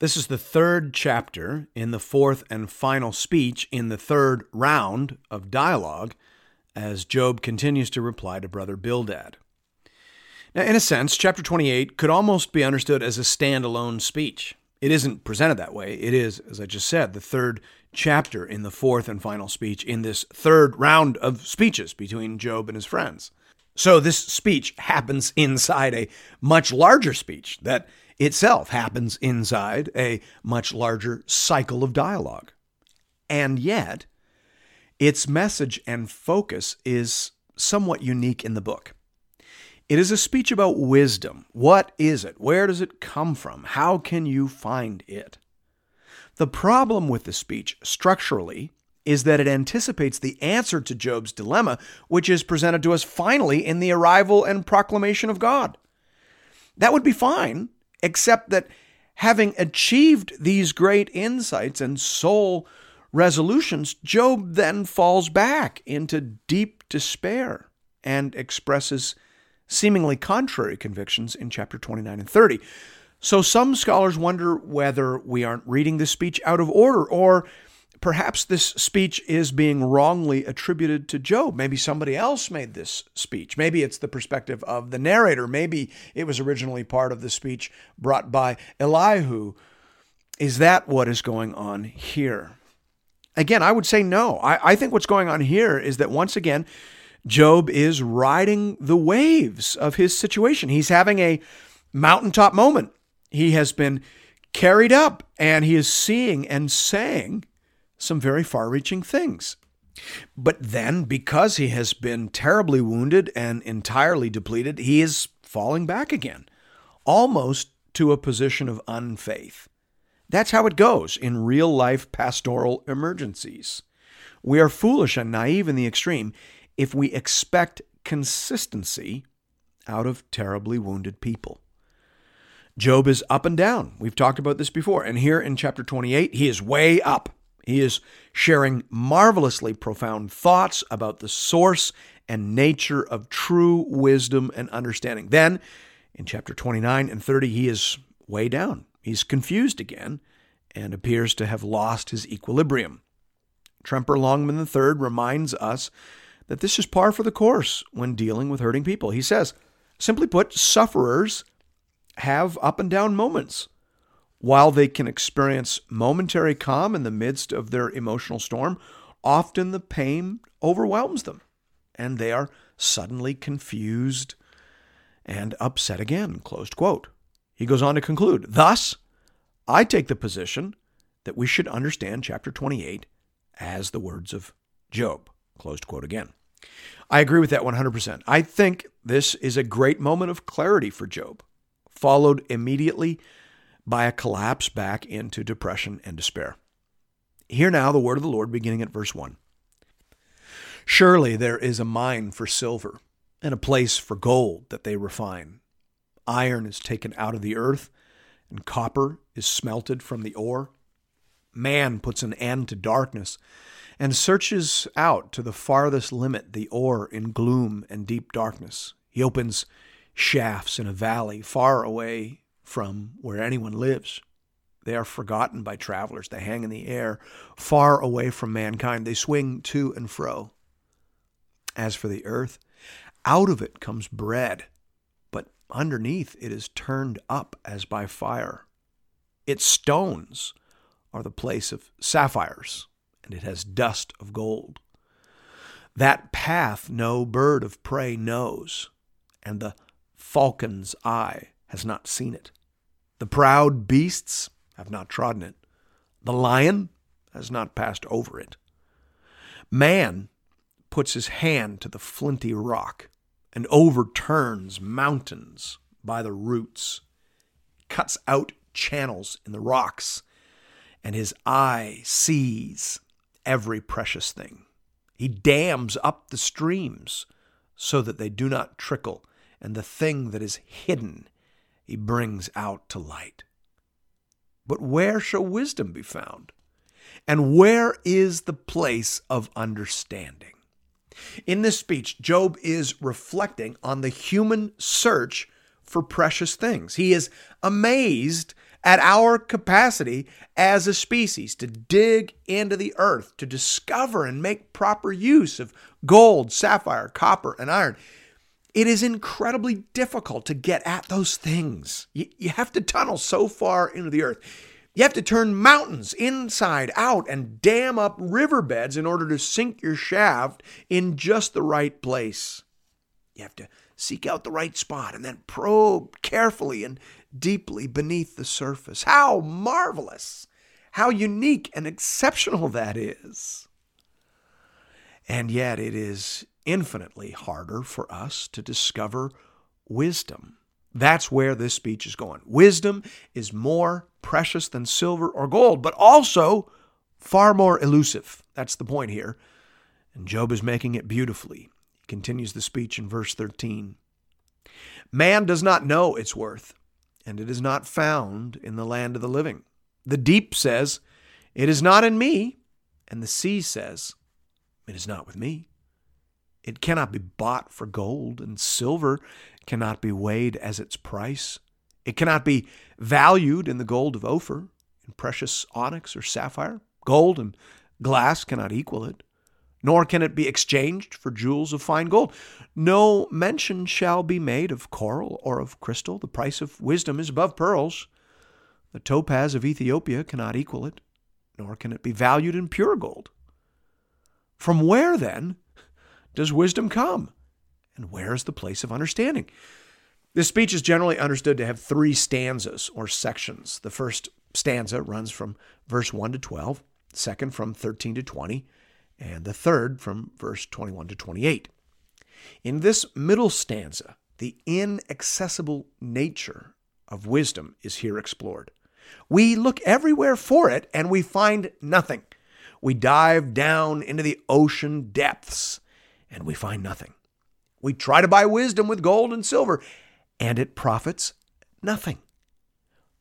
This is the third chapter in the fourth and final speech in the third round of dialogue as Job continues to reply to brother Bildad. Now, in a sense, chapter 28 could almost be understood as a standalone speech. It isn't presented that way. It is, as I just said, the third chapter in the fourth and final speech in this third round of speeches between Job and his friends. So, this speech happens inside a much larger speech that itself happens inside a much larger cycle of dialogue. And yet, its message and focus is somewhat unique in the book. It is a speech about wisdom. What is it? Where does it come from? How can you find it? The problem with the speech, structurally, is that it anticipates the answer to Job's dilemma, which is presented to us finally in the arrival and proclamation of God. That would be fine except that having achieved these great insights and soul resolutions, Job then falls back into deep despair and expresses seemingly contrary convictions in chapter 29 and 30. So some scholars wonder whether we aren't reading this speech out of order or perhaps this speech is being wrongly attributed to Job. Maybe somebody else made this speech. Maybe it's the perspective of the narrator. Maybe it was originally part of the speech brought by Elihu. Is that what is going on here? Again, I would say no. I, I think what's going on here is that once again, Job is riding the waves of his situation. He's having a mountaintop moment. He has been carried up and he is seeing and saying some very far reaching things. But then, because he has been terribly wounded and entirely depleted, he is falling back again, almost to a position of unfaith. That's how it goes in real life pastoral emergencies. We are foolish and naive in the extreme if we expect consistency out of terribly wounded people. Job is up and down. We've talked about this before. And here in chapter 28, he is way up. He is sharing marvelously profound thoughts about the source and nature of true wisdom and understanding. Then, in chapter 29 and 30, he is way down. He's confused again and appears to have lost his equilibrium. Tremper Longman III reminds us that this is par for the course when dealing with hurting people. He says, simply put, sufferers have up and down moments. While they can experience momentary calm in the midst of their emotional storm, often the pain overwhelms them and they are suddenly confused and upset again. Closed quote. He goes on to conclude Thus, I take the position that we should understand chapter 28 as the words of Job. Closed quote again. I agree with that 100%. I think this is a great moment of clarity for Job, followed immediately by a collapse back into depression and despair. Hear now the word of the Lord beginning at verse 1. Surely there is a mine for silver and a place for gold that they refine. Iron is taken out of the earth, and copper is smelted from the ore. Man puts an end to darkness and searches out to the farthest limit the ore in gloom and deep darkness. He opens shafts in a valley far away from where anyone lives. They are forgotten by travelers. They hang in the air, far away from mankind. They swing to and fro. As for the earth, out of it comes bread, but underneath it is turned up as by fire. Its stones are the place of sapphires, and it has dust of gold. That path no bird of prey knows, and the falcon's eye has not seen it. The proud beasts have not trodden it. The lion has not passed over it. Man puts his hand to the flinty rock and overturns mountains by the roots, cuts out channels in the rocks, and his eye sees every precious thing. He dams up the streams so that they do not trickle, and the thing that is hidden he brings out to light. But where shall wisdom be found? And where is the place of understanding? In this speech, Job is reflecting on the human search for precious things. He is amazed at our capacity as a species to dig into the earth, to discover and make proper use of gold, sapphire, copper, and iron. It is incredibly difficult to get at those things. You, you have to tunnel so far into the earth. You have to turn mountains inside out and dam up riverbeds in order to sink your shaft in just the right place. You have to seek out the right spot and then probe carefully and deeply beneath the surface. How marvelous! How unique and exceptional that is. And yet, it is infinitely harder for us to discover wisdom. That's where this speech is going. Wisdom is more precious than silver or gold, but also far more elusive. That's the point here. And Job is making it beautifully. He continues the speech in verse 13. Man does not know its worth, and it is not found in the land of the living. The deep says, It is not in me, and the sea says, It is not with me. It cannot be bought for gold, and silver cannot be weighed as its price. It cannot be valued in the gold of Ophir, in precious onyx or sapphire. Gold and glass cannot equal it nor can it be exchanged for jewels of fine gold. No mention shall be made of coral or of crystal. The price of wisdom is above pearls. The topaz of Ethiopia cannot equal it, nor can it be valued in pure gold. From where, then, does wisdom come? And where is the place of understanding? This speech is generally understood to have three stanzas or sections. The first stanza runs from verse 1 to 12, the second from 13 to 20, and the third from verse 21 to 28. In this middle stanza, the inaccessible nature of wisdom is here explored. We look everywhere for it and we find nothing. We dive down into the ocean depths and we find nothing. We try to buy wisdom with gold and silver and it profits nothing.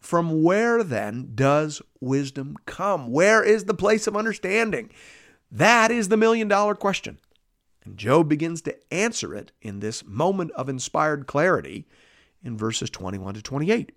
From where then does wisdom come? Where is the place of understanding? That is the million dollar question. And Job begins to answer it in this moment of inspired clarity in verses 21 to 28.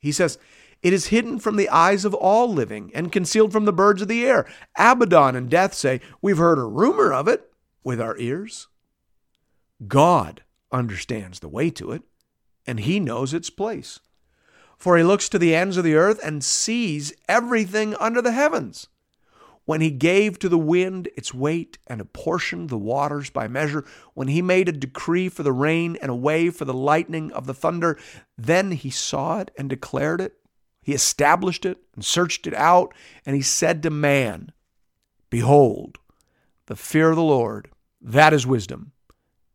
He says, It is hidden from the eyes of all living and concealed from the birds of the air. Abaddon and death say, We've heard a rumor of it with our ears. God understands the way to it, and he knows its place. For he looks to the ends of the earth and sees everything under the heavens when he gave to the wind its weight and apportioned the waters by measure, when he made a decree for the rain and a way for the lightning of the thunder, then he saw it and declared it. He established it and searched it out, and he said to man, Behold, the fear of the Lord, that is wisdom,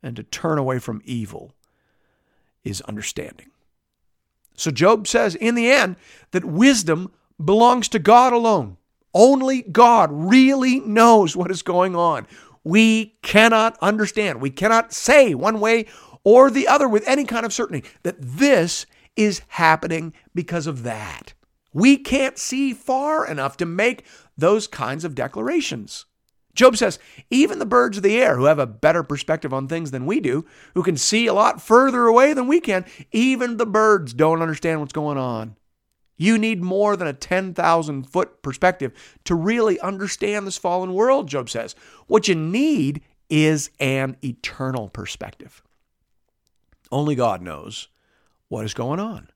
and to turn away from evil is understanding. So Job says in the end that wisdom belongs to God alone. Only God really knows what is going on. We cannot understand. We cannot say one way or the other with any kind of certainty that this is happening because of that. We can't see far enough to make those kinds of declarations. Job says, even the birds of the air, who have a better perspective on things than we do, who can see a lot further away than we can, even the birds don't understand what's going on. You need more than a 10,000 foot perspective to really understand this fallen world, Job says. What you need is an eternal perspective. Only God knows what is going on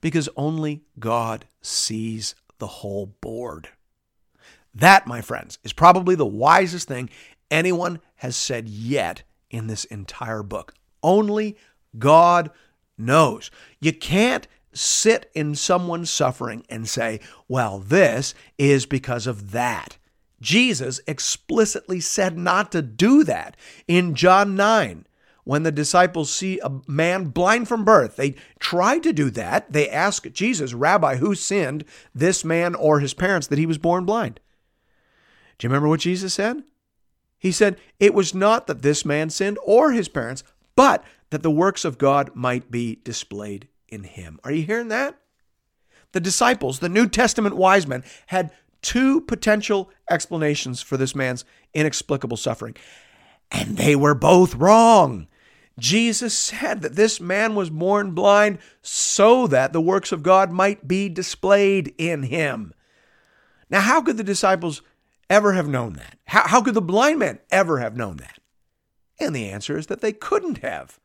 because only God sees the whole board. That, my friends, is probably the wisest thing anyone has said yet in this entire book. Only God knows. You can't sit in someone's suffering and say, well, this is because of that. Jesus explicitly said not to do that in John 9 when the disciples see a man blind from birth. They try to do that. They ask Jesus, Rabbi, who sinned, this man or his parents, that he was born blind? Do you remember what Jesus said? He said, It was not that this man sinned or his parents, but that the works of God might be displayed in him. Are you hearing that? The disciples, the New Testament wise men, had two potential explanations for this man's inexplicable suffering, and they were both wrong. Jesus said that this man was born blind so that the works of God might be displayed in him. Now, how could the disciples ever have known that? How, how could the blind man ever have known that? And the answer is that they couldn't have.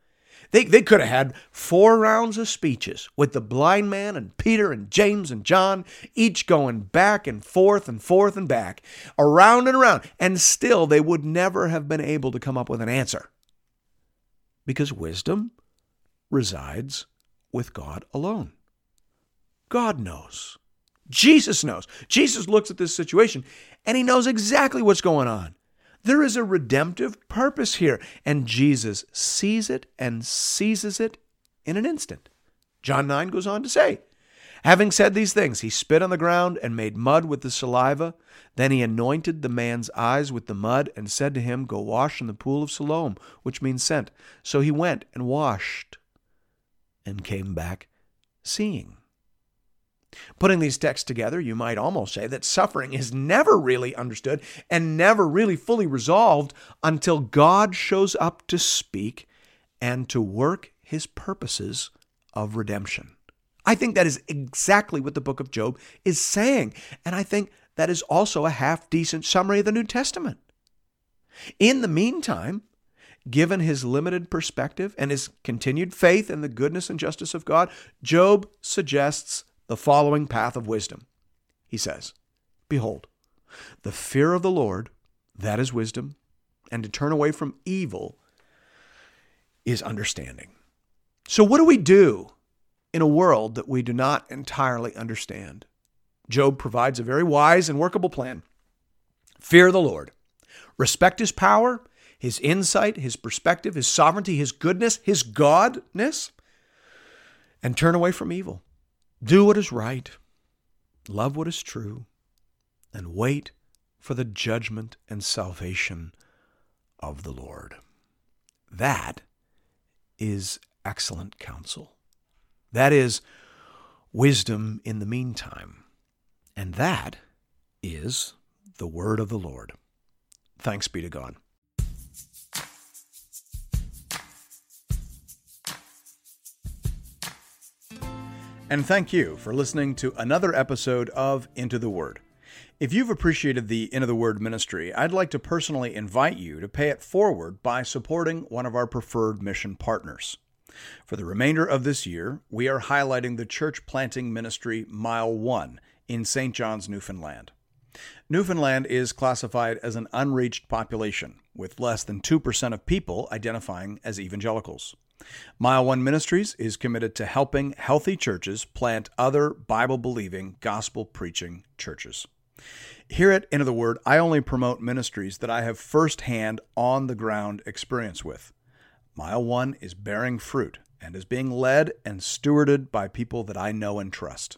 They, they could have had four rounds of speeches with the blind man and Peter and James and John, each going back and forth and forth and back, around and around, and still they would never have been able to come up with an answer. Because wisdom resides with God alone. God knows. Jesus knows. Jesus looks at this situation and he knows exactly what's going on. There is a redemptive purpose here, and Jesus sees it and seizes it in an instant. John 9 goes on to say, Having said these things, he spit on the ground and made mud with the saliva. Then he anointed the man's eyes with the mud and said to him, Go wash in the pool of Siloam, which means sent. So he went and washed and came back seeing. Putting these texts together, you might almost say that suffering is never really understood and never really fully resolved until God shows up to speak and to work his purposes of redemption. I think that is exactly what the book of Job is saying. And I think that is also a half decent summary of the New Testament. In the meantime, given his limited perspective and his continued faith in the goodness and justice of God, Job suggests the following path of wisdom. He says, Behold, the fear of the Lord, that is wisdom, and to turn away from evil is understanding. So, what do we do in a world that we do not entirely understand? Job provides a very wise and workable plan. Fear the Lord, respect his power, his insight, his perspective, his sovereignty, his goodness, his godness, and turn away from evil. Do what is right, love what is true, and wait for the judgment and salvation of the Lord. That is excellent counsel. That is wisdom in the meantime. And that is the word of the Lord. Thanks be to God. And thank you for listening to another episode of Into the Word. If you've appreciated the Into the Word ministry, I'd like to personally invite you to pay it forward by supporting one of our preferred mission partners. For the remainder of this year, we are highlighting the church planting ministry Mile 1 in St. John's, Newfoundland. Newfoundland is classified as an unreached population, with less than 2% of people identifying as evangelicals. Mile One Ministries is committed to helping healthy churches plant other Bible believing, gospel preaching churches. Here at Into the Word, I only promote ministries that I have firsthand, on the ground experience with. Mile One is bearing fruit and is being led and stewarded by people that I know and trust.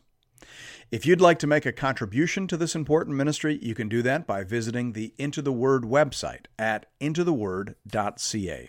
If you'd like to make a contribution to this important ministry, you can do that by visiting the Into the Word website at intotheword.ca.